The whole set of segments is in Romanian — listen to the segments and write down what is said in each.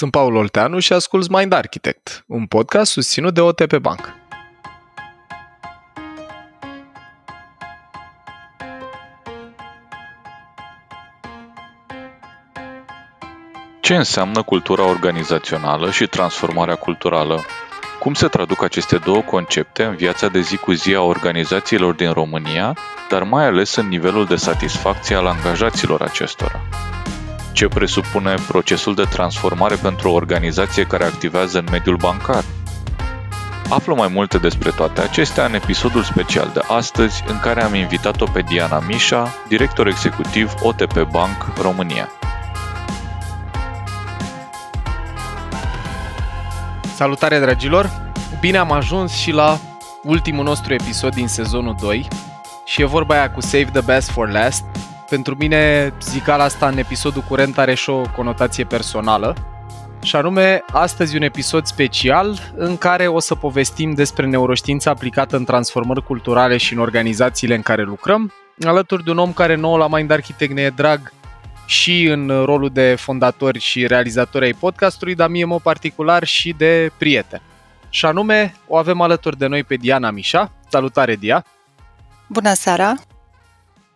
Sunt Paul Olteanu și ascult Mind Architect, un podcast susținut de OTP Bank. Ce înseamnă cultura organizațională și transformarea culturală? Cum se traduc aceste două concepte în viața de zi cu zi a organizațiilor din România, dar mai ales în nivelul de satisfacție al angajaților acestora? Ce presupune procesul de transformare pentru o organizație care activează în mediul bancar? Află mai multe despre toate acestea în episodul special de astăzi, în care am invitat-o pe Diana Mișa, director executiv OTP Bank România. Salutare dragilor! Bine am ajuns și la ultimul nostru episod din sezonul 2 și e vorba aia cu Save the Best for Last. Pentru mine zicala asta în episodul curent are și o conotație personală și anume astăzi un episod special în care o să povestim despre neuroștiința aplicată în transformări culturale și în organizațiile în care lucrăm, alături de un om care nouă la Mind Architect ne e drag și în rolul de fondatori și realizatori ai podcastului, dar mie, în mod particular, și de prieten. Și anume, o avem alături de noi pe Diana Mișa. Salutare, Dia! Bună seara!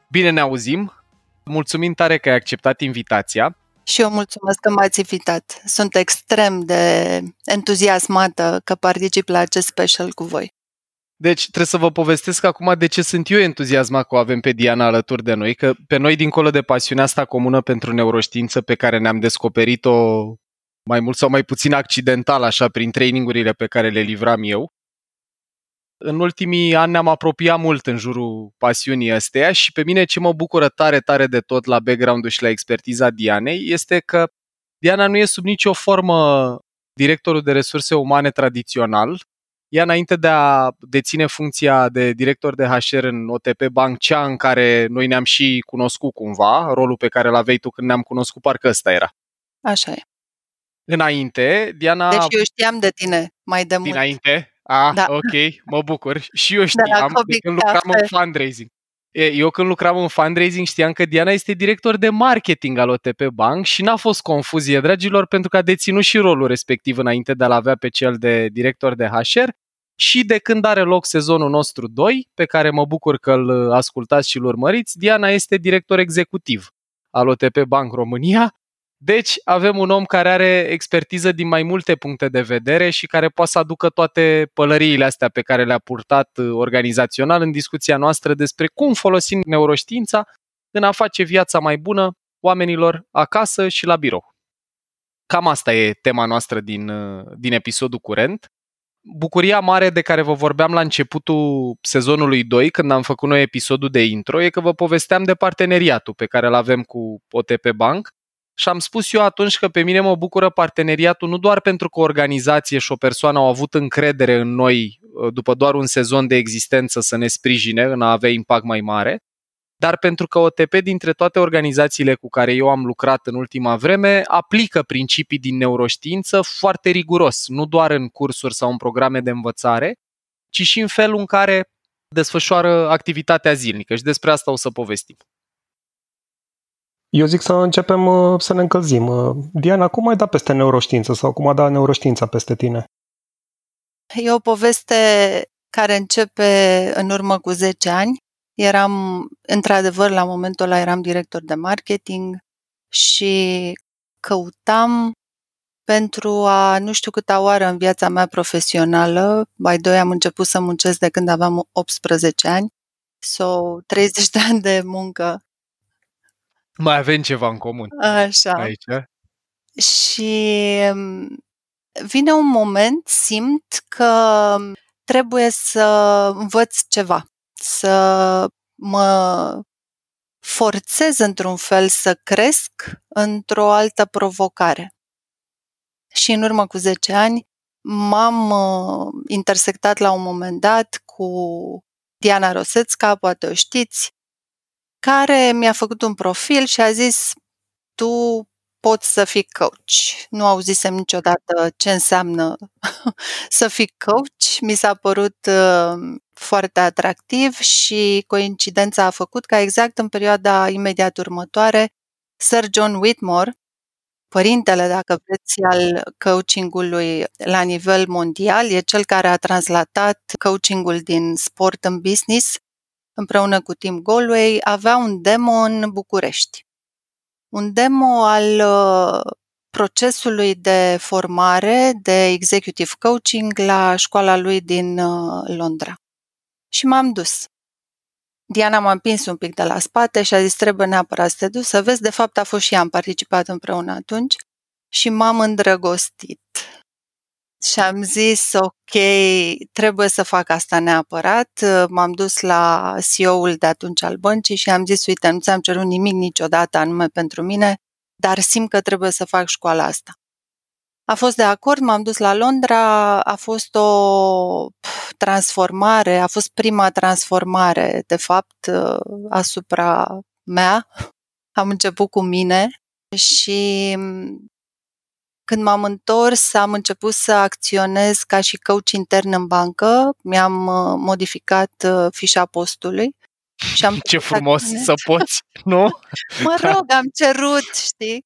Bine ne auzim! Mulțumim tare că ai acceptat invitația. Și eu mulțumesc că m-ați invitat. Sunt extrem de entuziasmată că particip la acest special cu voi. Deci trebuie să vă povestesc acum de ce sunt eu entuziasmat că o avem pe Diana alături de noi, că pe noi, dincolo de pasiunea asta comună pentru neuroștiință pe care ne-am descoperit-o mai mult sau mai puțin accidental, așa, prin trainingurile pe care le livram eu, în ultimii ani ne-am apropiat mult în jurul pasiunii astea și pe mine ce mă bucură tare, tare de tot la background-ul și la expertiza Dianei este că Diana nu e sub nicio formă directorul de resurse umane tradițional, ea înainte de a deține funcția de director de HR în OTP Bank, cea în care noi ne-am și cunoscut cumva, rolul pe care l-aveai tu când ne-am cunoscut, parcă ăsta era. Așa e. Înainte, Diana... Deci eu știam de tine mai de mult. Dinainte? Ah, da. ok, mă bucur. Și eu știam de, de când lucram în fundraising. Eu când lucram în fundraising știam că Diana este director de marketing al OTP Bank și n-a fost confuzie, dragilor, pentru că a deținut și rolul respectiv înainte de a-l avea pe cel de director de HR și de când are loc sezonul nostru 2, pe care mă bucur că îl ascultați și îl urmăriți, Diana este director executiv al OTP Bank România. Deci avem un om care are expertiză din mai multe puncte de vedere și care poate să aducă toate pălăriile astea pe care le-a purtat organizațional în discuția noastră despre cum folosim neuroștiința în a face viața mai bună oamenilor acasă și la birou. Cam asta e tema noastră din, din episodul curent bucuria mare de care vă vorbeam la începutul sezonului 2, când am făcut noi episodul de intro, e că vă povesteam de parteneriatul pe care îl avem cu OTP Bank și am spus eu atunci că pe mine mă bucură parteneriatul nu doar pentru că o organizație și o persoană au avut încredere în noi după doar un sezon de existență să ne sprijine în a avea impact mai mare, dar pentru că OTP dintre toate organizațiile cu care eu am lucrat în ultima vreme aplică principii din neuroștiință foarte riguros, nu doar în cursuri sau în programe de învățare, ci și în felul în care desfășoară activitatea zilnică și despre asta o să povestim. Eu zic să începem uh, să ne încălzim. Uh, Diana, cum ai dat peste neuroștiință sau cum a dat neuroștiința peste tine? E o poveste care începe în urmă cu 10 ani Eram, într-adevăr, la momentul ăla eram director de marketing și căutam pentru a nu știu câta oară în viața mea profesională, mai doi am început să muncesc de când aveam 18 ani, sau so, 30 de ani de muncă. Mai avem ceva în comun. Așa. Aici. Și um, vine un moment, simt că trebuie să învăț ceva să mă forțez într-un fel să cresc într-o altă provocare. Și în urmă cu 10 ani m-am uh, intersectat la un moment dat cu Diana Rosețca, poate o știți, care mi-a făcut un profil și a zis tu poți să fii coach. Nu auzisem niciodată ce înseamnă să fii coach. Mi s-a părut uh, foarte atractiv și coincidența a făcut ca exact în perioada imediat următoare Sir John Whitmore, părintele, dacă vreți, al coachingului la nivel mondial. E cel care a translatat coachingul din sport în business împreună cu Tim Galway. Avea un demo în București. Un demo al uh, procesului de formare de executive coaching la școala lui din uh, Londra. Și m-am dus. Diana m-a împins un pic de la spate și a zis trebuie neapărat să te duci să vezi. De fapt a fost și ea, am participat împreună atunci și m-am îndrăgostit. Și am zis, ok, trebuie să fac asta neapărat. M-am dus la CEO-ul de atunci al băncii și am zis, uite, nu ți-am cerut nimic niciodată anume pentru mine, dar simt că trebuie să fac școala asta. A fost de acord, m-am dus la Londra, a fost o transformare, a fost prima transformare, de fapt, asupra mea. Am început cu mine și când m-am întors, am început să acționez ca și coach intern în bancă, mi-am modificat fișa postului. Și am Ce frumos să poți, nu? mă rog, am cerut, știi?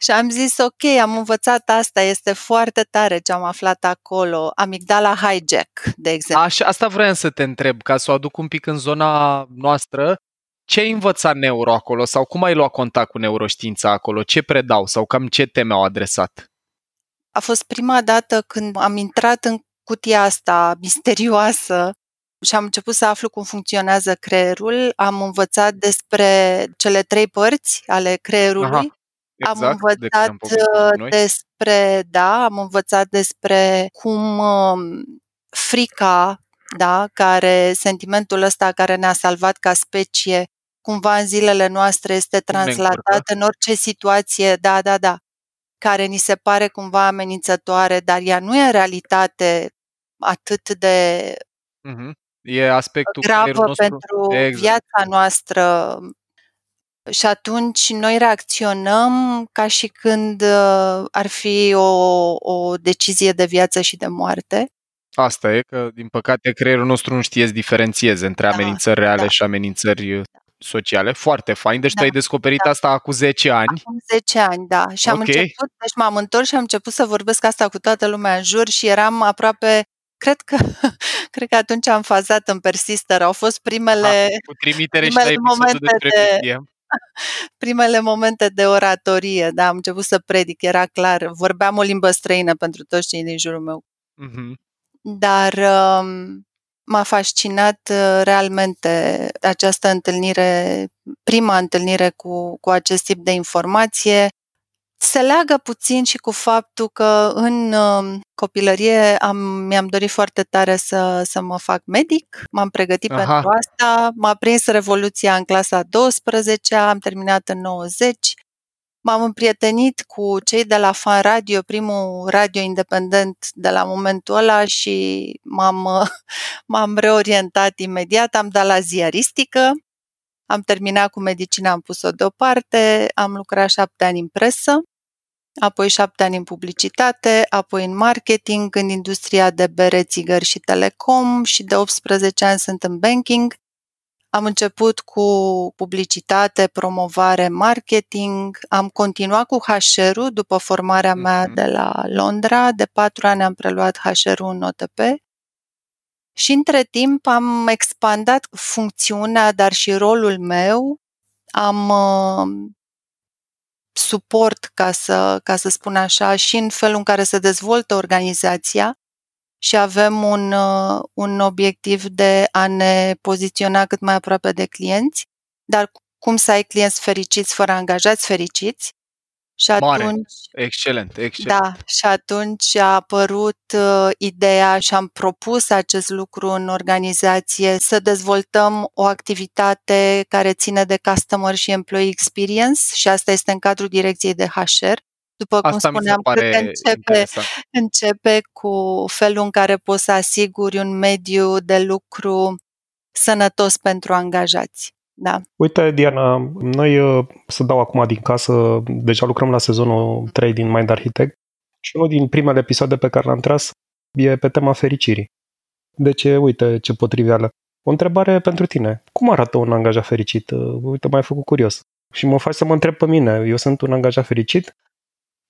Și am zis, ok, am învățat asta, este foarte tare ce am aflat acolo. Amigdala hijack, de exemplu. Așa, asta vreau să te întreb, ca să o aduc un pic în zona noastră. Ce ai învățat neuro acolo sau cum ai luat contact cu neuroștiința acolo? Ce predau sau cam ce teme au adresat? A fost prima dată când am intrat în cutia asta misterioasă și am început să aflu cum funcționează creierul. Am învățat despre cele trei părți ale creierului. Aha Exact, am învățat de despre, da, am învățat despre cum uh, frica, da, care sentimentul ăsta care ne-a salvat ca specie, cumva în zilele noastre este translatat în orice situație, da, da, da, care ni se pare cumva amenințătoare, dar ea nu e în realitate atât de uh-huh. e aspectul gravă pentru exact. viața noastră și atunci noi reacționăm ca și când uh, ar fi o, o decizie de viață și de moarte. Asta e, că din păcate creierul nostru nu știe să diferențieze între da, amenințări reale da. și amenințări uh, sociale. Foarte fain. Deci da, tu ai descoperit da. asta acum 10 ani. Acum 10 ani, da. Și am okay. început, deci m-am întors și am început să vorbesc asta cu toată lumea în jur și eram aproape cred că, cred că atunci am fazat în Persister. Au fost primele, ha, cu trimitere primele și la momente de, primele momente de oratorie, da, am început să predic, era clar, vorbeam o limbă străină pentru toți cei din jurul meu. Mm-hmm. Dar um, m-a fascinat uh, realmente această întâlnire, prima întâlnire cu, cu acest tip de informație, se leagă puțin și cu faptul că în uh, copilărie am, mi-am dorit foarte tare să, să mă fac medic, m-am pregătit Aha. pentru asta, m-a prins Revoluția în clasa 12 am terminat în 90, m-am împrietenit cu cei de la Fan Radio, primul radio independent de la momentul ăla și m-am, m-am reorientat imediat, am dat la ziaristică, am terminat cu medicina, am pus-o deoparte, am lucrat șapte ani în presă apoi șapte ani în publicitate, apoi în marketing, în industria de bere, țigări și telecom și de 18 ani sunt în banking. Am început cu publicitate, promovare, marketing, am continuat cu HR-ul după formarea mea mhm. de la Londra, de patru ani am preluat HR-ul în OTP și între timp am expandat funcțiunea, dar și rolul meu. Am uh, suport, ca să, ca să spun așa, și în felul în care se dezvoltă organizația și avem un, uh, un obiectiv de a ne poziționa cât mai aproape de clienți, dar cum să ai clienți fericiți fără angajați fericiți și atunci, Mare. Excelent, excelent. Da, și atunci a apărut uh, ideea și am propus acest lucru în organizație să dezvoltăm o activitate care ține de customer și employee experience și asta este în cadrul direcției de HR. După cum asta spuneam, cred că începe, începe cu felul în care poți să asiguri un mediu de lucru sănătos pentru angajați. Da. Uite, Diana, noi uh, să dau acum din casă, deja lucrăm la sezonul 3 din Mind Architect și unul din primele episoade pe care l-am tras e pe tema fericirii. Deci, uite ce potriveală. O întrebare pentru tine. Cum arată un angajat fericit? Uh, uite, m-ai făcut curios. Și mă faci să mă întreb pe mine. Eu sunt un angajat fericit?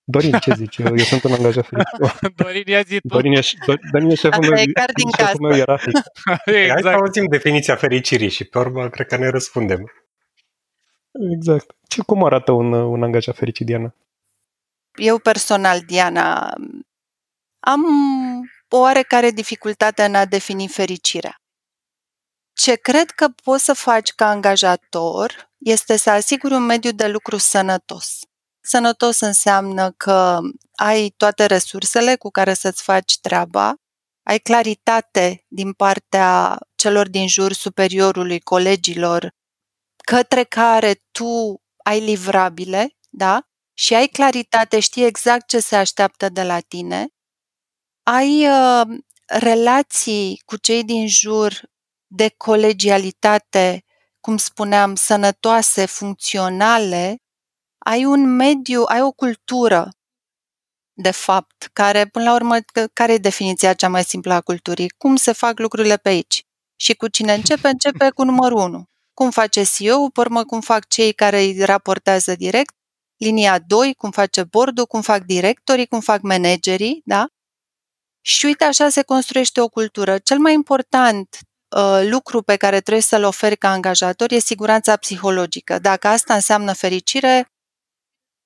Dorin, ce zici? Eu, eu sunt un angajat fericit. Dorin, ia zi tu. Dorin e, Dorin e șeful meu, din șeful meu ierarhic. exact. Hai să auzim definiția fericirii și pe urmă cred că ne răspundem. Exact. Ce, cum arată un, un angajat fericit, Diana? Eu personal, Diana, am o oarecare dificultate în a defini fericirea. Ce cred că poți să faci ca angajator este să asiguri un mediu de lucru sănătos. Sănătos înseamnă că ai toate resursele cu care să-ți faci treaba, ai claritate din partea celor din jur superiorului, colegilor, către care tu ai livrabile, da? Și ai claritate, știi exact ce se așteaptă de la tine, ai uh, relații cu cei din jur de colegialitate, cum spuneam, sănătoase, funcționale, ai un mediu, ai o cultură, de fapt, care, până la urmă, care e definiția cea mai simplă a culturii? Cum se fac lucrurile pe aici? Și cu cine începe? Începe cu numărul 1. Cum face CEO, pe urmă cum fac cei care îi raportează direct, linia 2, cum face bordul, cum fac directorii, cum fac managerii, da? Și uite, așa se construiește o cultură. Cel mai important uh, lucru pe care trebuie să-l oferi ca angajator e siguranța psihologică. Dacă asta înseamnă fericire,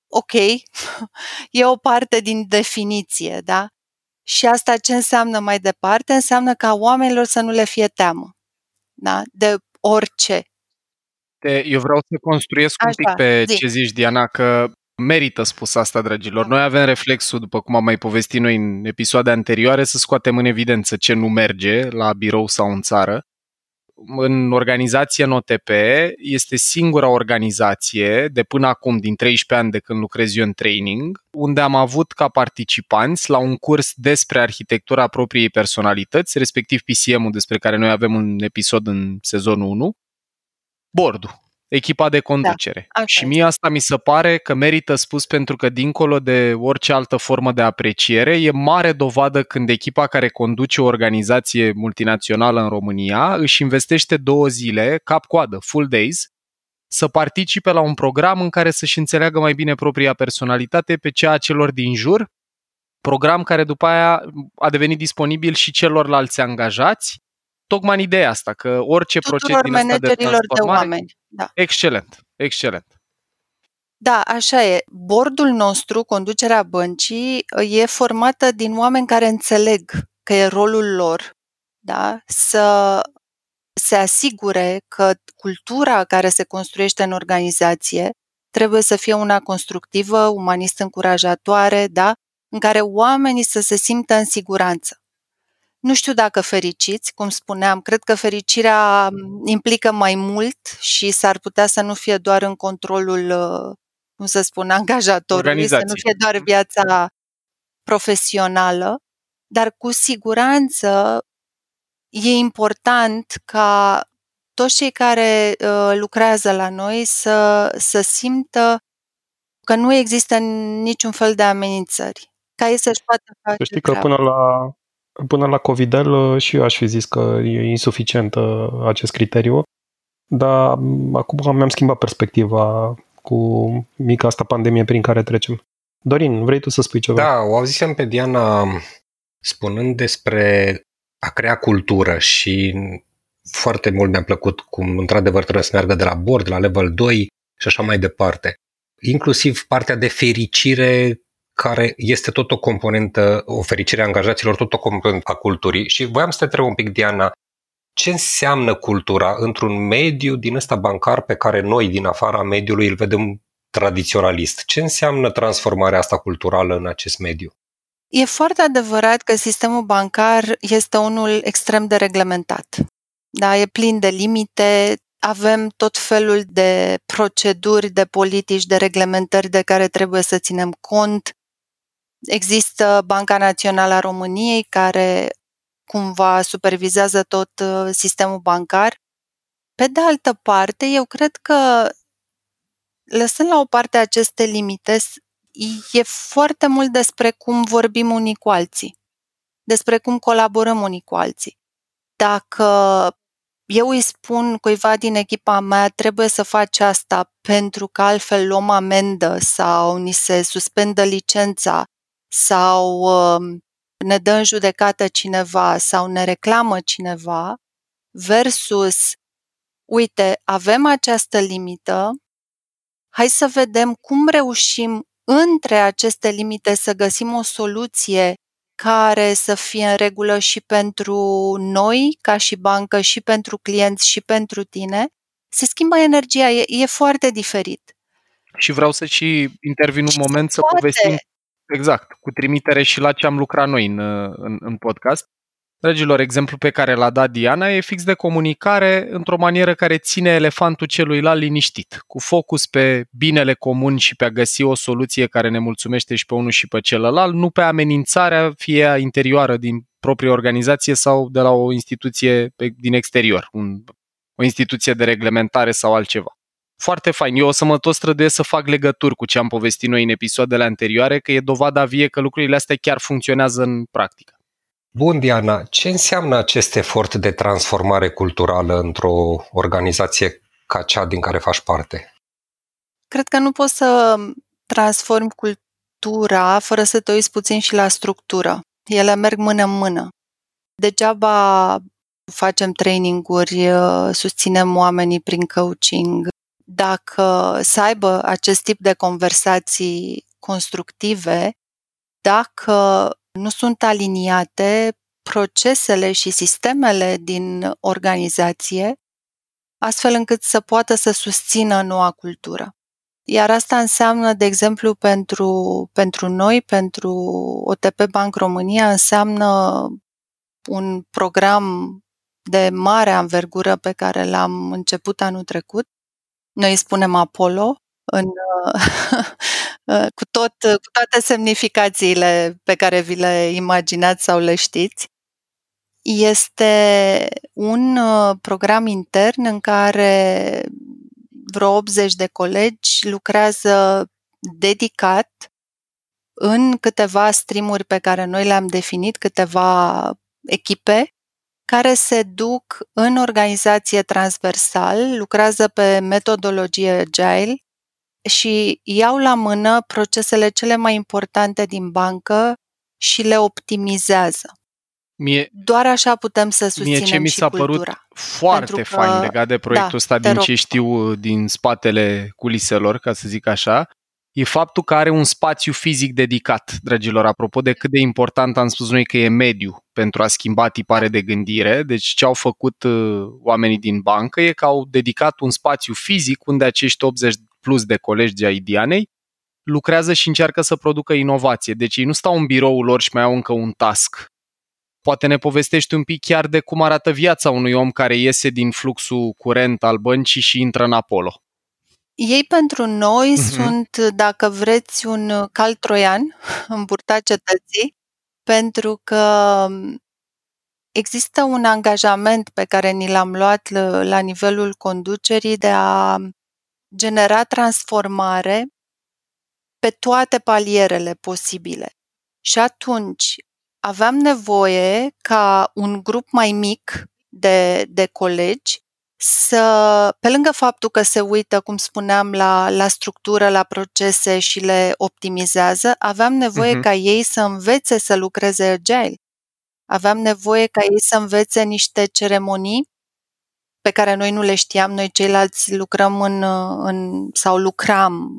ok, e o parte din definiție, da? Și asta ce înseamnă mai departe? Înseamnă ca oamenilor să nu le fie teamă, da? De orice. Eu vreau să construiesc Așa, un pic pe zi. ce zici, Diana, că merită spus asta, dragilor. Noi avem reflexul, după cum am mai povestit noi în episoade anterioare, să scoatem în evidență ce nu merge la birou sau în țară. În organizație NOTP este singura organizație de până acum, din 13 ani de când lucrez eu în training, unde am avut ca participanți la un curs despre arhitectura propriei personalități, respectiv PCM-ul despre care noi avem un episod în sezonul 1, bordul echipa de conducere. Da, și mie asta mi se pare că merită spus pentru că dincolo de orice altă formă de apreciere, e mare dovadă când echipa care conduce o organizație multinațională în România își investește două zile, cap-coadă, full days, să participe la un program în care să-și înțeleagă mai bine propria personalitate pe cea a celor din jur, program care după aia a devenit disponibil și celorlalți angajați tocmai în ideea asta, că orice proces din asta de transformare... De oameni. Da. Excelent, excelent. Da, așa e. Bordul nostru, conducerea băncii, e formată din oameni care înțeleg că e rolul lor da? să se asigure că cultura care se construiește în organizație trebuie să fie una constructivă, umanist încurajatoare, da? în care oamenii să se simtă în siguranță. Nu știu dacă fericiți, cum spuneam, cred că fericirea implică mai mult și s-ar putea să nu fie doar în controlul, uh, cum să spun, angajatorului, să nu fie doar viața profesională, dar cu siguranță e important ca toți cei care uh, lucrează la noi să, să simtă că nu există niciun fel de amenințări, ca ei să-și poată face Știi că până la, Până la Covidel uh, și eu aș fi zis că e insuficient uh, acest criteriu, dar mm, acum mi-am schimbat perspectiva cu mica asta pandemie prin care trecem. Dorin, vrei tu să spui ceva? Da, o auzisem pe Diana spunând despre a crea cultură și foarte mult mi-a plăcut cum într-adevăr trebuie să meargă de la bord, la level 2 și așa mai departe. Inclusiv partea de fericire care este tot o componentă, o fericire a angajaților, tot o componentă a culturii. Și voiam să te întreb un pic, Diana, ce înseamnă cultura într-un mediu din ăsta bancar pe care noi, din afara mediului, îl vedem tradiționalist? Ce înseamnă transformarea asta culturală în acest mediu? E foarte adevărat că sistemul bancar este unul extrem de reglementat. Da, e plin de limite, avem tot felul de proceduri, de politici, de reglementări de care trebuie să ținem cont. Există Banca Națională a României care cumva supervizează tot uh, sistemul bancar. Pe de altă parte, eu cred că lăsând la o parte aceste limite, e foarte mult despre cum vorbim unii cu alții, despre cum colaborăm unii cu alții. Dacă eu îi spun cuiva din echipa mea, trebuie să faci asta pentru că altfel luăm amendă sau ni se suspendă licența sau uh, ne dă în judecată cineva sau ne reclamă cineva, versus, uite, avem această limită, hai să vedem cum reușim între aceste limite să găsim o soluție care să fie în regulă și pentru noi, ca și bancă, și pentru clienți, și pentru tine, se schimbă energia, e, e foarte diferit. Și vreau să și intervin un moment să povestim exact, cu trimitere și la ce am lucrat noi în, în, în podcast. Dragilor, exemplu pe care l-a dat Diana e fix de comunicare într-o manieră care ține elefantul celuilalt liniștit, cu focus pe binele comun și pe a găsi o soluție care ne mulțumește și pe unul și pe celălalt, nu pe amenințarea fie interioară din propria organizație sau de la o instituție pe, din exterior, un, o instituție de reglementare sau altceva. Foarte fain. Eu o să mă tot străduiesc să fac legături cu ce am povestit noi în episoadele anterioare, că e dovada vie că lucrurile astea chiar funcționează în practică. Bun, Diana, ce înseamnă acest efort de transformare culturală într-o organizație ca cea din care faci parte? Cred că nu poți să transformi cultura fără să te uiți puțin și la structură. Ele merg mână în mână. Degeaba facem traininguri, susținem oamenii prin coaching. Dacă să aibă acest tip de conversații constructive, dacă nu sunt aliniate procesele și sistemele din organizație, astfel încât să poată să susțină noua cultură. Iar asta înseamnă, de exemplu, pentru, pentru noi, pentru OTP Bank România, înseamnă un program de mare anvergură pe care l-am început anul trecut. Noi îi spunem Apollo în, Uh, cu, tot, uh, cu toate semnificațiile pe care vi le imaginați sau le știți. Este un uh, program intern în care vreo 80 de colegi lucrează dedicat în câteva streamuri pe care noi le-am definit, câteva echipe care se duc în organizație transversal, lucrează pe metodologie agile și iau la mână procesele cele mai importante din bancă și le optimizează. Mie, Doar așa putem să susținem mie ce mi s-a părut cultura. foarte Pentru fain că, legat de proiectul da, ăsta din rog. ce știu din spatele culiselor, ca să zic așa, e faptul că are un spațiu fizic dedicat, dragilor. Apropo de cât de important am spus noi că e mediu pentru a schimba tipare de gândire, deci ce au făcut uh, oamenii din bancă e că au dedicat un spațiu fizic unde acești 80 plus de colegi ai Dianei, lucrează și încearcă să producă inovație. Deci ei nu stau în biroul lor și mai au încă un task. Poate ne povestești un pic chiar de cum arată viața unui om care iese din fluxul curent al băncii și intră în Apollo. Ei pentru noi uh-huh. sunt, dacă vreți, un cal troian în burta cetății, pentru că există un angajament pe care ni l-am luat la nivelul conducerii de a genera transformare pe toate palierele posibile. Și atunci aveam nevoie ca un grup mai mic de, de colegi să, pe lângă faptul că se uită, cum spuneam, la, la structură, la procese și le optimizează, aveam nevoie uh-huh. ca ei să învețe să lucreze agile. Aveam nevoie ca ei să învețe niște ceremonii pe care noi nu le știam, noi ceilalți lucrăm în, în sau lucram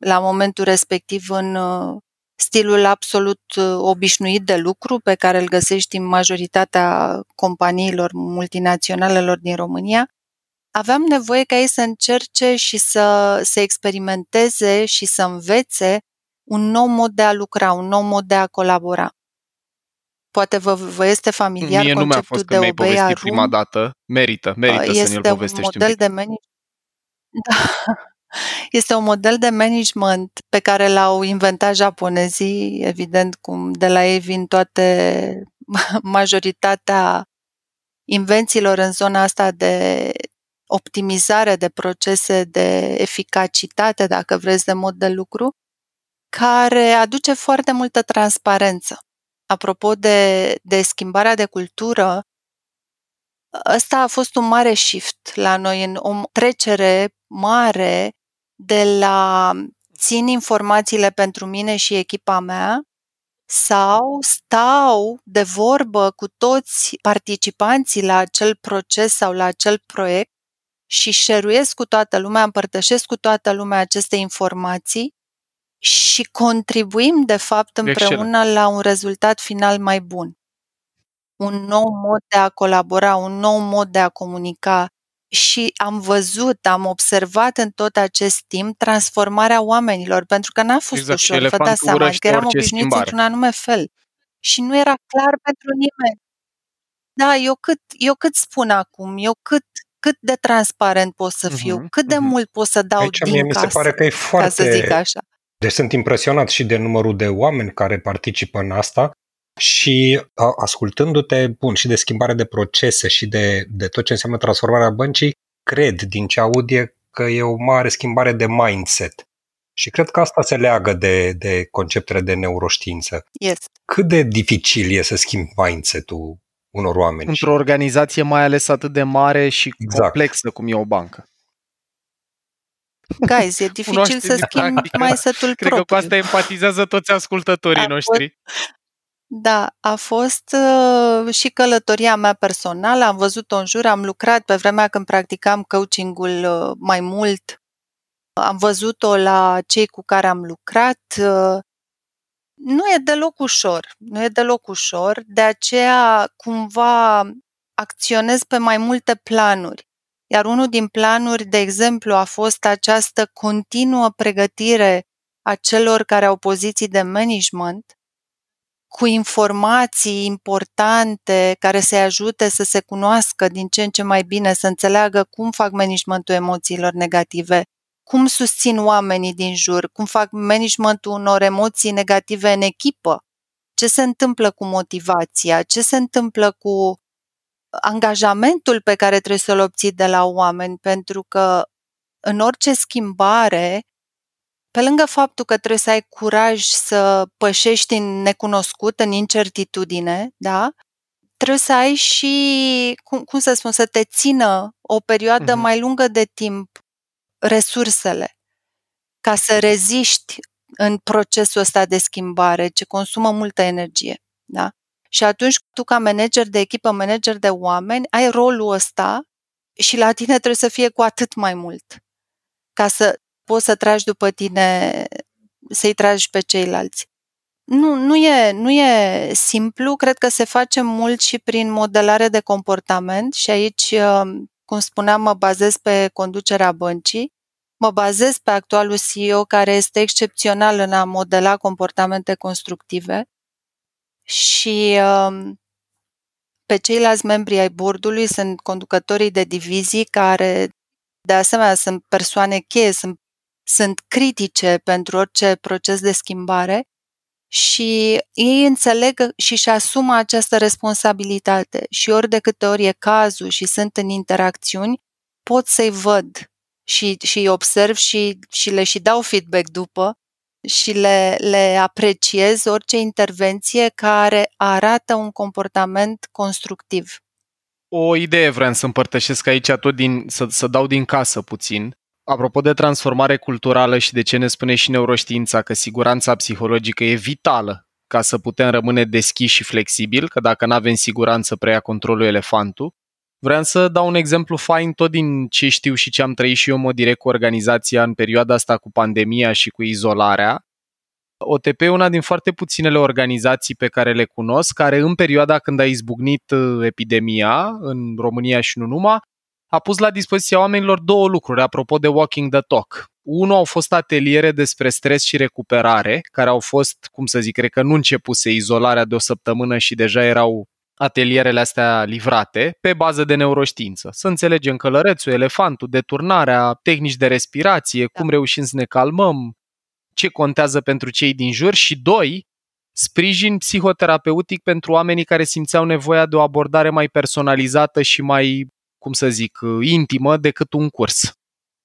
la momentul respectiv în stilul absolut obișnuit de lucru pe care îl găsești în majoritatea companiilor multinaționalelor din România, aveam nevoie ca ei să încerce și să, să experimenteze și să învețe un nou mod de a lucra, un nou mod de a colabora. Poate vă, vă este familiar Mie conceptul nu mi-a fost de mi-ai povestit prima dată. Merită, merită este să ne-l povestești un model un de management. Da. Este un model de management pe care l-au inventat japonezii, evident, cum de la ei vin toate majoritatea invențiilor în zona asta de optimizare de procese, de eficacitate, dacă vreți, de mod de lucru, care aduce foarte multă transparență. Apropo de, de schimbarea de cultură, ăsta a fost un mare shift la noi, în o trecere mare de la țin informațiile pentru mine și echipa mea sau stau de vorbă cu toți participanții la acel proces sau la acel proiect și șeruiesc cu toată lumea, împărtășesc cu toată lumea aceste informații și contribuim, de fapt, împreună Excelent. la un rezultat final mai bun. Un nou mod de a colabora, un nou mod de a comunica, și am văzut, am observat în tot acest timp transformarea oamenilor, pentru că n-a fost exact, ușor, vă dați seama, că eram obișnuiți într-un anume fel. Și nu era clar pentru nimeni. Da, eu cât, eu cât spun acum, eu cât, cât de transparent pot să fiu, uh-huh, cât de uh-huh. mult pot să dau Aici din mie casă, mi se pare că e foarte... ca să zic așa. Deci sunt impresionat și de numărul de oameni care participă în asta și ascultându-te, bun, și de schimbare de procese și de, de tot ce înseamnă transformarea băncii, cred din ce aud e că e o mare schimbare de mindset. Și cred că asta se leagă de, de conceptele de neuroștiință. Yes. Cât de dificil e să schimbi mindset-ul unor oameni? Într-o organizație mai ales atât de mare și exact. complexă cum e o bancă. Guys, e dificil să schimbi mindset-ul Cred propriu. că cu asta empatizează toți ascultătorii A noștri. Da, a fost uh, și călătoria mea personală. Am văzut-o în jur, am lucrat pe vremea când practicam coachingul uh, mai mult. Am văzut-o la cei cu care am lucrat. Uh, nu e deloc ușor, nu e deloc ușor, de aceea cumva acționez pe mai multe planuri. Iar unul din planuri, de exemplu, a fost această continuă pregătire a celor care au poziții de management cu informații importante care să-i ajute să se cunoască din ce în ce mai bine, să înțeleagă cum fac managementul emoțiilor negative, cum susțin oamenii din jur, cum fac managementul unor emoții negative în echipă, ce se întâmplă cu motivația, ce se întâmplă cu angajamentul pe care trebuie să-l obții de la oameni, pentru că în orice schimbare pe lângă faptul că trebuie să ai curaj să pășești în necunoscut, în incertitudine, da? Trebuie să ai și, cum, cum să spun, să te țină o perioadă uh-huh. mai lungă de timp resursele ca să reziști în procesul ăsta de schimbare, ce consumă multă energie. Da? Și atunci tu ca manager de echipă, manager de oameni, ai rolul ăsta și la tine trebuie să fie cu atât mai mult ca să poți să tragi după tine, să-i tragi pe ceilalți. Nu, nu, e, nu e simplu, cred că se face mult și prin modelare de comportament și aici, uh, cum spuneam, mă bazez pe conducerea băncii, mă bazez pe actualul CEO care este excepțional în a modela comportamente constructive și uh, pe ceilalți membri ai bordului sunt conducătorii de divizii care de asemenea sunt persoane cheie, sunt sunt critice pentru orice proces de schimbare și ei înțeleg și își asumă această responsabilitate și ori de câte ori e cazul și sunt în interacțiuni, pot să-i văd și, și îi observ și, și le și dau feedback după și le, le apreciez orice intervenție care arată un comportament constructiv. O idee vreau să împărtășesc aici tot din, să, să dau din casă puțin. Apropo de transformare culturală și de ce ne spune și neuroștiința că siguranța psihologică e vitală ca să putem rămâne deschiși și flexibil, că dacă nu avem siguranță preia controlul elefantul, Vreau să dau un exemplu fain tot din ce știu și ce am trăit și eu mod direct cu organizația în perioada asta cu pandemia și cu izolarea. OTP e una din foarte puținele organizații pe care le cunosc, care în perioada când a izbucnit uh, epidemia în România și nu numai, a pus la dispoziția oamenilor două lucruri apropo de Walking the Talk. Unul au fost ateliere despre stres și recuperare, care au fost, cum să zic, cred că nu începuse izolarea de o săptămână și deja erau atelierele astea livrate pe bază de neuroștiință. Să înțelegem călărețul, elefantul, deturnarea, tehnici de respirație, cum da. reușim să ne calmăm, ce contează pentru cei din jur și doi, sprijin psihoterapeutic pentru oamenii care simțeau nevoia de o abordare mai personalizată și mai cum să zic, intimă decât un curs.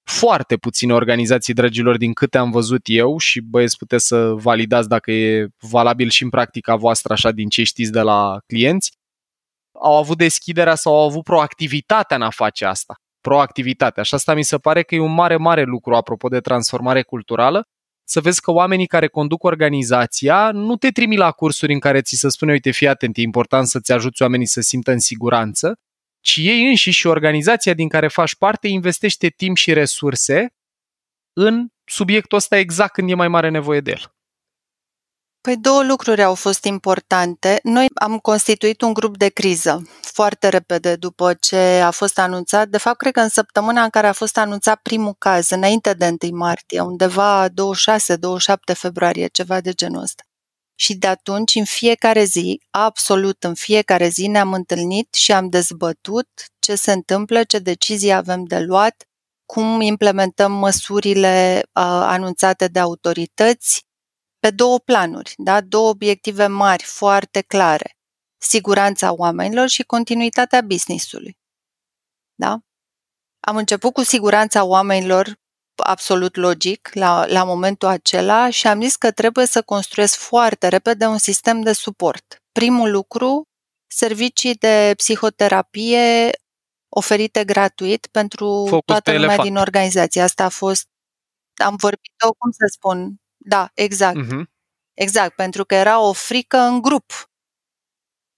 Foarte puține organizații, dragilor, din câte am văzut eu și băieți puteți să validați dacă e valabil și în practica voastră așa din ce știți de la clienți, au avut deschiderea sau au avut proactivitatea în a face asta. Proactivitatea. Și asta mi se pare că e un mare, mare lucru apropo de transformare culturală, să vezi că oamenii care conduc organizația nu te trimi la cursuri în care ți se spune, uite, fii atent, e important să-ți ajuți oamenii să simtă în siguranță, ci ei înșiși și organizația din care faci parte investește timp și resurse în subiectul ăsta exact când e mai mare nevoie de el. Păi două lucruri au fost importante. Noi am constituit un grup de criză foarte repede după ce a fost anunțat. De fapt, cred că în săptămâna în care a fost anunțat primul caz, înainte de 1 martie, undeva 26-27 februarie, ceva de genul ăsta. Și de atunci, în fiecare zi, absolut în fiecare zi, ne-am întâlnit și am dezbătut ce se întâmplă, ce decizii avem de luat, cum implementăm măsurile uh, anunțate de autorități, pe două planuri, da? două obiective mari, foarte clare. Siguranța oamenilor și continuitatea businessului. Da? Am început cu siguranța oamenilor, absolut logic, la, la momentul acela și am zis că trebuie să construiesc foarte repede un sistem de suport. Primul lucru, servicii de psihoterapie oferite gratuit pentru Focus toată lumea elefant. din organizație. Asta a fost, am vorbit-o, cum să spun, da, exact. Uh-huh. Exact, pentru că era o frică în grup.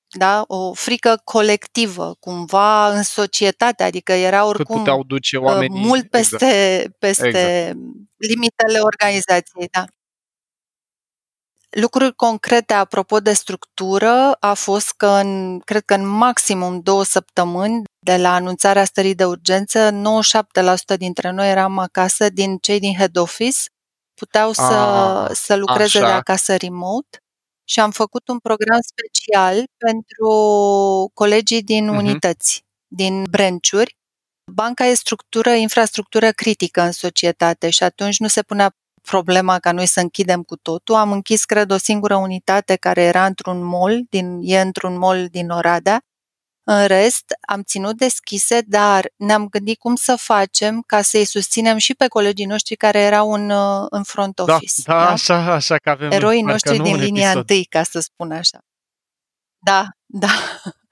Da? O frică colectivă, cumva în societate, adică era oricum puteau duce oamenii, mult exact. peste, exact. peste exact. limitele organizației. Da. Lucruri concrete apropo de structură a fost că în, cred că în maximum două săptămâni de la anunțarea stării de urgență, 97% dintre noi eram acasă din cei din head office puteau să, A, să lucreze așa. de acasă remote și am făcut un program special pentru colegii din uh-huh. unități, din branch-uri. Banca e structură, infrastructură critică în societate și atunci nu se punea problema ca noi să închidem cu totul. Am închis, cred, o singură unitate care era într-un mall, din, e într-un mall din Oradea în rest, am ținut deschise, dar ne-am gândit cum să facem ca să-i susținem și pe colegii noștri care erau în, uh, în front da, office. Da, da, da? Așa, așa că avem Eroii noștri din linia episod. întâi, ca să spun așa. Da, da.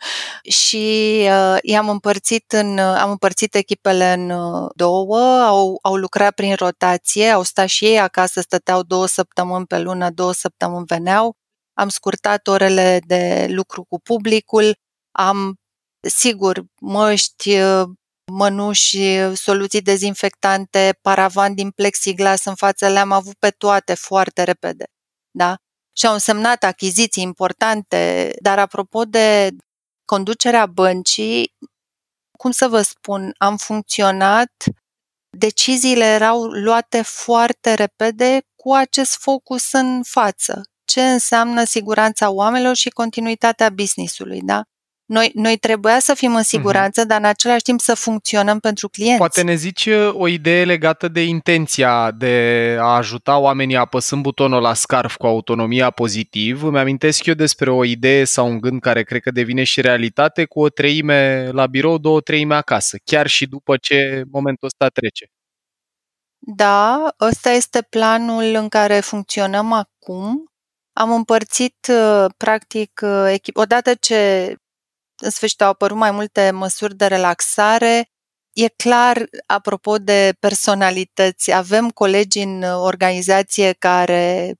și uh, i-am împărțit în, uh, am împărțit echipele în uh, două, au, au lucrat prin rotație, au stat și ei acasă, stăteau două săptămâni pe lună, două săptămâni veneau, am scurtat orele de lucru cu publicul, am sigur, măști, mănuși, soluții dezinfectante, paravan din plexiglas în față, le-am avut pe toate foarte repede. Da? Și au însemnat achiziții importante, dar apropo de conducerea băncii, cum să vă spun, am funcționat, deciziile erau luate foarte repede cu acest focus în față. Ce înseamnă siguranța oamenilor și continuitatea businessului, da? Noi, noi trebuia să fim în mhm. siguranță, uh-huh. dar în același timp să funcționăm pentru clienți. Poate ne zici uh, o idee legată de intenția de a ajuta oamenii apăsând butonul la scarf cu autonomia pozitiv. Îmi amintesc eu despre o idee sau un gând care cred că devine și realitate cu o treime la birou, două treime acasă, chiar și după ce momentul ăsta trece. Da, ăsta este planul în care funcționăm acum. Am împărțit, uh, practic, uh, echip... odată ce în sfârșit au apărut mai multe măsuri de relaxare. E clar, apropo de personalități, avem colegi în organizație care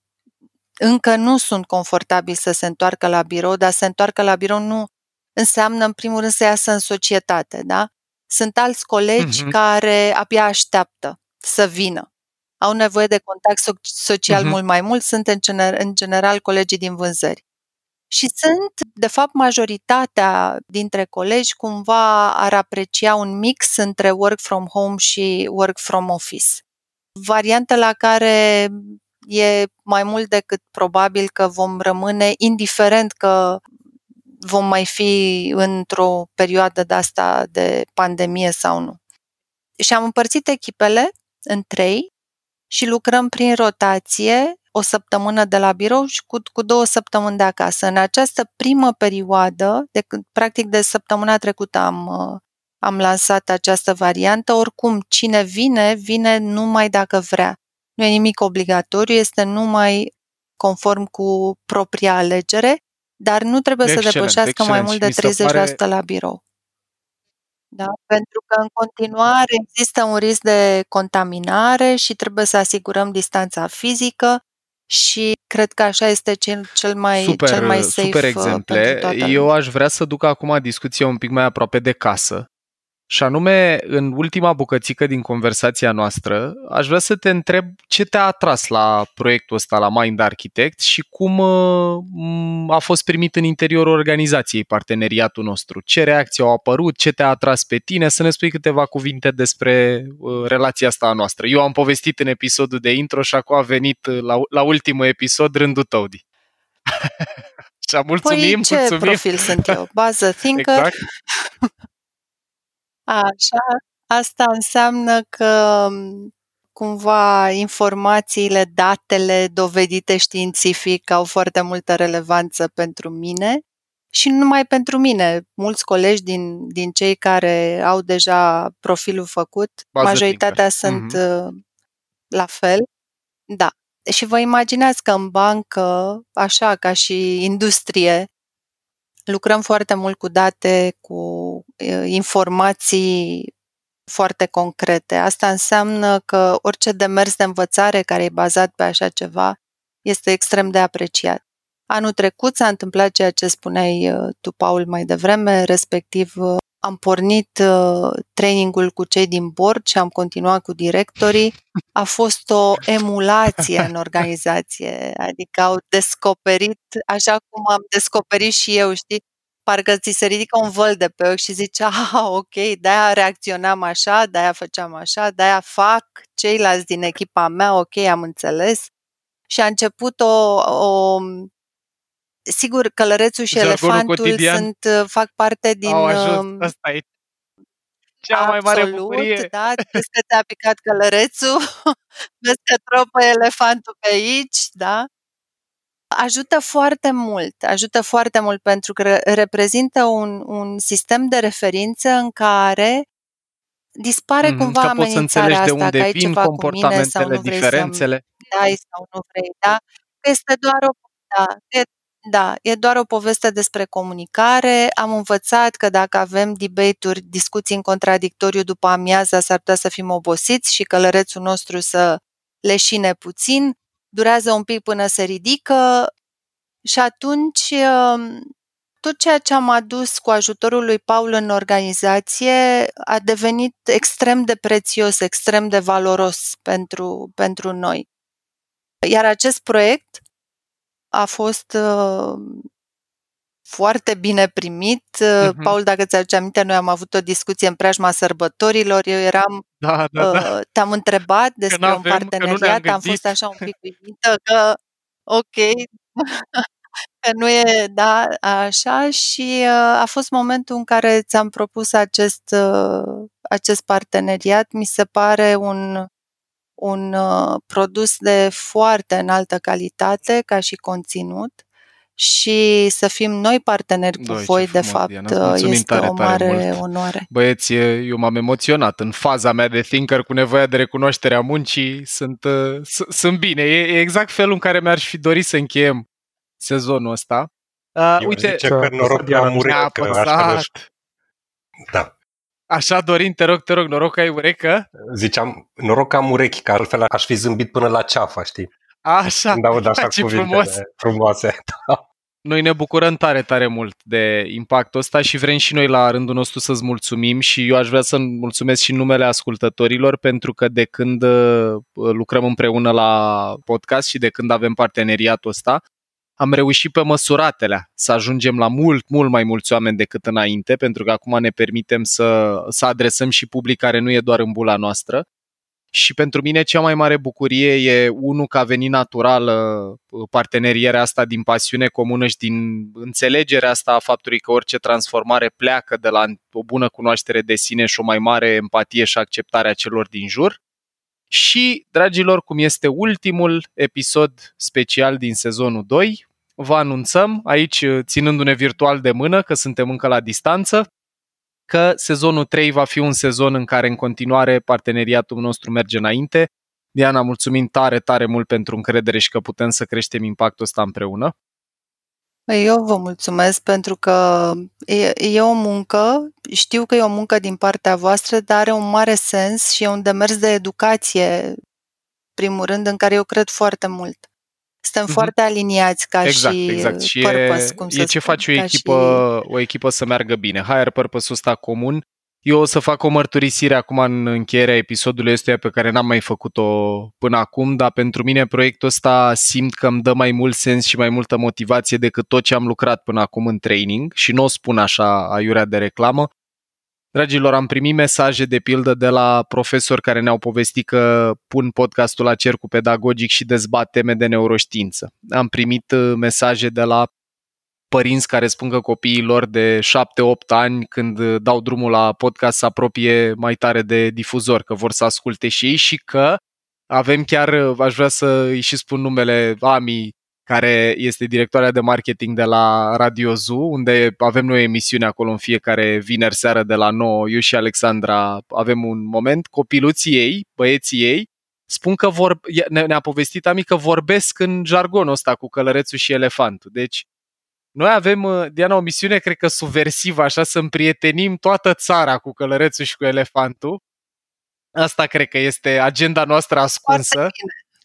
încă nu sunt confortabili să se întoarcă la birou, dar să se întoarcă la birou nu înseamnă, în primul rând, să iasă în societate, da? Sunt alți colegi uh-huh. care abia așteaptă să vină. Au nevoie de contact social uh-huh. mult mai mult, sunt în, gener- în general colegii din vânzări. Și sunt, de fapt, majoritatea dintre colegi cumva ar aprecia un mix între work from home și work from office. Varianta la care e mai mult decât probabil că vom rămâne, indiferent că vom mai fi într-o perioadă de asta de pandemie sau nu. Și am împărțit echipele în trei și lucrăm prin rotație o săptămână de la birou și cu, cu două săptămâni de acasă. În această primă perioadă, de, practic de săptămâna trecută am, uh, am lansat această variantă, oricum cine vine, vine numai dacă vrea. Nu e nimic obligatoriu, este numai conform cu propria alegere dar nu trebuie excelent, să depășească excelent. mai mult de 30% pare... la birou. Da? Pentru că în continuare există un risc de contaminare și trebuie să asigurăm distanța fizică și cred că așa este cel, cel mai, super, cel mai safe super uh, exemple. Eu aș vrea să duc acum discuție un pic mai aproape de casă și anume, în ultima bucățică din conversația noastră, aș vrea să te întreb ce te-a atras la proiectul ăsta, la Mind Architect și cum uh, a fost primit în interiorul organizației parteneriatul nostru. Ce reacții au apărut, ce te-a atras pe tine, să ne spui câteva cuvinte despre uh, relația asta a noastră. Eu am povestit în episodul de intro și acum a venit uh, la, la ultimul episod rândul tău, Di. și mulțumim, păi ce mulțumim. profil sunt eu? Bază thinker? Exact. Așa, asta înseamnă că cumva informațiile, datele dovedite științific au foarte multă relevanță pentru mine și nu numai pentru mine. Mulți colegi din, din cei care au deja profilul făcut, Bază majoritatea sunt mm-hmm. la fel. Da. Și vă imaginați că în bancă, așa ca și industrie, lucrăm foarte mult cu date, cu informații foarte concrete. Asta înseamnă că orice demers de învățare care e bazat pe așa ceva este extrem de apreciat. Anul trecut s-a întâmplat ceea ce spuneai tu, Paul, mai devreme, respectiv am pornit uh, trainingul cu cei din board și am continuat cu directorii. A fost o emulație în organizație, adică au descoperit, așa cum am descoperit și eu, știi, parcă ți se ridică un văl de pe ochi și zici, ah, ok, de-aia reacționam așa, de-aia făceam așa, de-aia fac ceilalți din echipa mea, ok, am înțeles. Și a început o, o sigur, călărețul și Jargonul elefantul cotidian. sunt, uh, fac parte din... Au ajuns, um, asta e cea Absolut, mai mare bucurie. da, vezi că te-a picat călărețul, vezi că tropă elefantul pe aici, da? Ajută foarte mult, ajută foarte mult pentru că reprezintă un, un sistem de referință în care dispare mm, cumva amenințarea asta, de unde că ai vin ceva cu mine sau nu vrei diferențele. să dai sau nu vrei, da? Este doar o da, da, e doar o poveste despre comunicare. Am învățat că dacă avem debate-uri, discuții în contradictoriu după amiaza, s-ar putea să fim obosiți și călărețul nostru să leșine puțin. Durează un pic până se ridică și atunci um, tot ceea ce am adus cu ajutorul lui Paul în organizație a devenit extrem de prețios, extrem de valoros pentru, pentru noi. Iar acest proiect a fost uh, foarte bine primit. Uh-huh. Paul, dacă ți-aduce aminte, noi am avut o discuție în preajma sărbătorilor. Eu eram, da, da, da. Uh, te-am întrebat despre un parteneriat, am fost așa un pic uimită că, ok, că nu e, da, așa și uh, a fost momentul în care ți-am propus acest, uh, acest parteneriat. Mi se pare un un uh, produs de foarte înaltă calitate ca și conținut și să fim noi parteneri cu Doi, voi, de fapt, Diana, este tare, o mare tare mult. onoare. Băieți, eu m-am emoționat în faza mea de thinker cu nevoia de recunoaștere a muncii. Sunt, uh, sunt bine. E, e exact felul în care mi-aș fi dorit să încheiem sezonul ăsta. Uh, uite, zice că noroc de că Da. Așa, Dorin, te rog, te rog, noroc că ai urecă. Ziceam, noroc că am urechi, că altfel aș fi zâmbit până la ceafa, știi? Așa, Când aud așa ce frumos. frumoase. Noi ne bucurăm tare, tare mult de impactul ăsta și vrem și noi la rândul nostru să-ți mulțumim și eu aș vrea să mulțumesc și în numele ascultătorilor pentru că de când uh, lucrăm împreună la podcast și de când avem parteneriatul ăsta, am reușit pe măsuratele să ajungem la mult, mult mai mulți oameni decât înainte, pentru că acum ne permitem să, să adresăm și public care nu e doar în bula noastră. Și pentru mine cea mai mare bucurie e, unul, că a venit natural uh, partenerierea asta din pasiune comună și din înțelegerea asta a faptului că orice transformare pleacă de la o bună cunoaștere de sine și o mai mare empatie și acceptare a celor din jur. Și, dragilor, cum este ultimul episod special din sezonul 2, vă anunțăm aici, ținându-ne virtual de mână, că suntem încă la distanță, că sezonul 3 va fi un sezon în care în continuare parteneriatul nostru merge înainte. Diana, mulțumim tare, tare mult pentru încredere și că putem să creștem impactul ăsta împreună. Eu vă mulțumesc pentru că e, e o muncă, știu că e o muncă din partea voastră, dar are un mare sens și e un demers de educație, primul rând, în care eu cred foarte mult. Suntem mm-hmm. foarte aliniați ca exact, și exact. Și purpose, cum e să ce spun, face o echipă, și... o echipă să meargă bine. Higher purpose-ul ăsta comun eu o să fac o mărturisire acum în încheierea episodului ăstuia pe care n-am mai făcut-o până acum, dar pentru mine proiectul ăsta simt că îmi dă mai mult sens și mai multă motivație decât tot ce am lucrat până acum în training și nu o spun așa aiurea de reclamă. Dragilor, am primit mesaje de pildă de la profesori care ne-au povestit că pun podcastul la cercul pedagogic și dezbat teme de neuroștiință. Am primit uh, mesaje de la părinți care spun că copiii lor de 7-8 ani, când dau drumul la podcast, să apropie mai tare de difuzor, că vor să asculte și ei și că avem chiar, aș vrea să îi și spun numele Ami, care este directoarea de marketing de la Radio Zoo, unde avem noi emisiune acolo în fiecare vineri seară de la 9, eu și Alexandra avem un moment, copiluții ei, băieții ei, spun că vor, ne-a povestit Ami că vorbesc în jargonul ăsta cu călărețul și elefantul. Deci noi avem, uh, Diana, o misiune, cred că subversivă, așa, să împrietenim toată țara cu călărețul și cu elefantul. Asta cred că este agenda noastră ascunsă,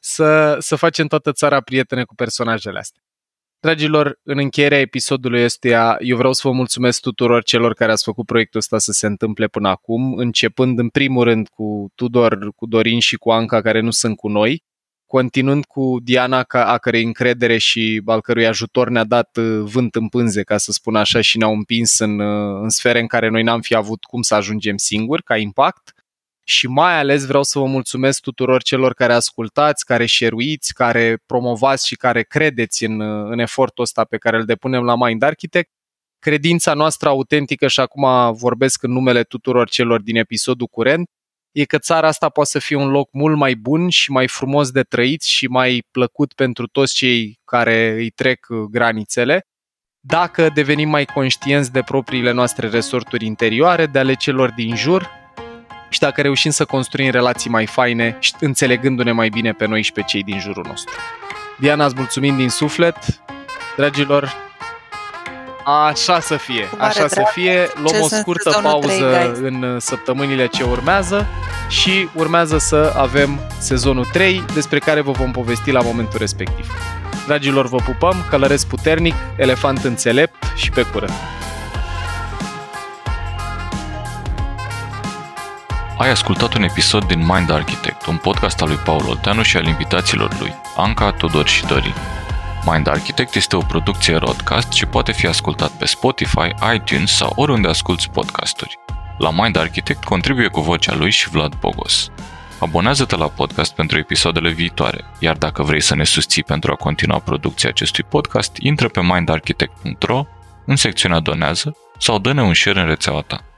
să, să facem toată țara prietene cu personajele astea. Dragilor, în încheierea episodului ăstuia, eu vreau să vă mulțumesc tuturor celor care ați făcut proiectul ăsta să se întâmple până acum, începând în primul rând cu Tudor, cu Dorin și cu Anca, care nu sunt cu noi, continuând cu Diana, ca, a cărei încredere și al cărui ajutor ne-a dat uh, vânt în pânze, ca să spun așa, și ne-au împins în, uh, în sfere în care noi n-am fi avut cum să ajungem singuri, ca impact. Și mai ales vreau să vă mulțumesc tuturor celor care ascultați, care șeruiți, care promovați și care credeți în, uh, în efortul ăsta pe care îl depunem la Mind Architect. Credința noastră autentică, și acum vorbesc în numele tuturor celor din episodul curent, e că țara asta poate să fie un loc mult mai bun și mai frumos de trăit și mai plăcut pentru toți cei care îi trec uh, granițele, dacă devenim mai conștienți de propriile noastre resorturi interioare, de ale celor din jur și dacă reușim să construim relații mai faine, înțelegându-ne mai bine pe noi și pe cei din jurul nostru. Diana, îți mulțumim din suflet. Dragilor, Așa să fie, așa să fie. Luăm o scurtă pauză 3, în săptămânile ce urmează și urmează să avem sezonul 3, despre care vă vom povesti la momentul respectiv. Dragilor, vă pupăm, călăresc puternic, elefant înțelept și pe curând! Ai ascultat un episod din Mind Architect, un podcast al lui Paul Olteanu și al invitaților lui, Anca, Tudor și Dorin. Mind Architect este o producție Rodcast și poate fi ascultat pe Spotify, iTunes sau oriunde asculti podcasturi. La Mind Architect contribuie cu vocea lui și Vlad Bogos. Abonează-te la podcast pentru episoadele viitoare, iar dacă vrei să ne susții pentru a continua producția acestui podcast, intră pe mindarchitect.ro în secțiunea Donează sau dă-ne un share în rețeaua ta.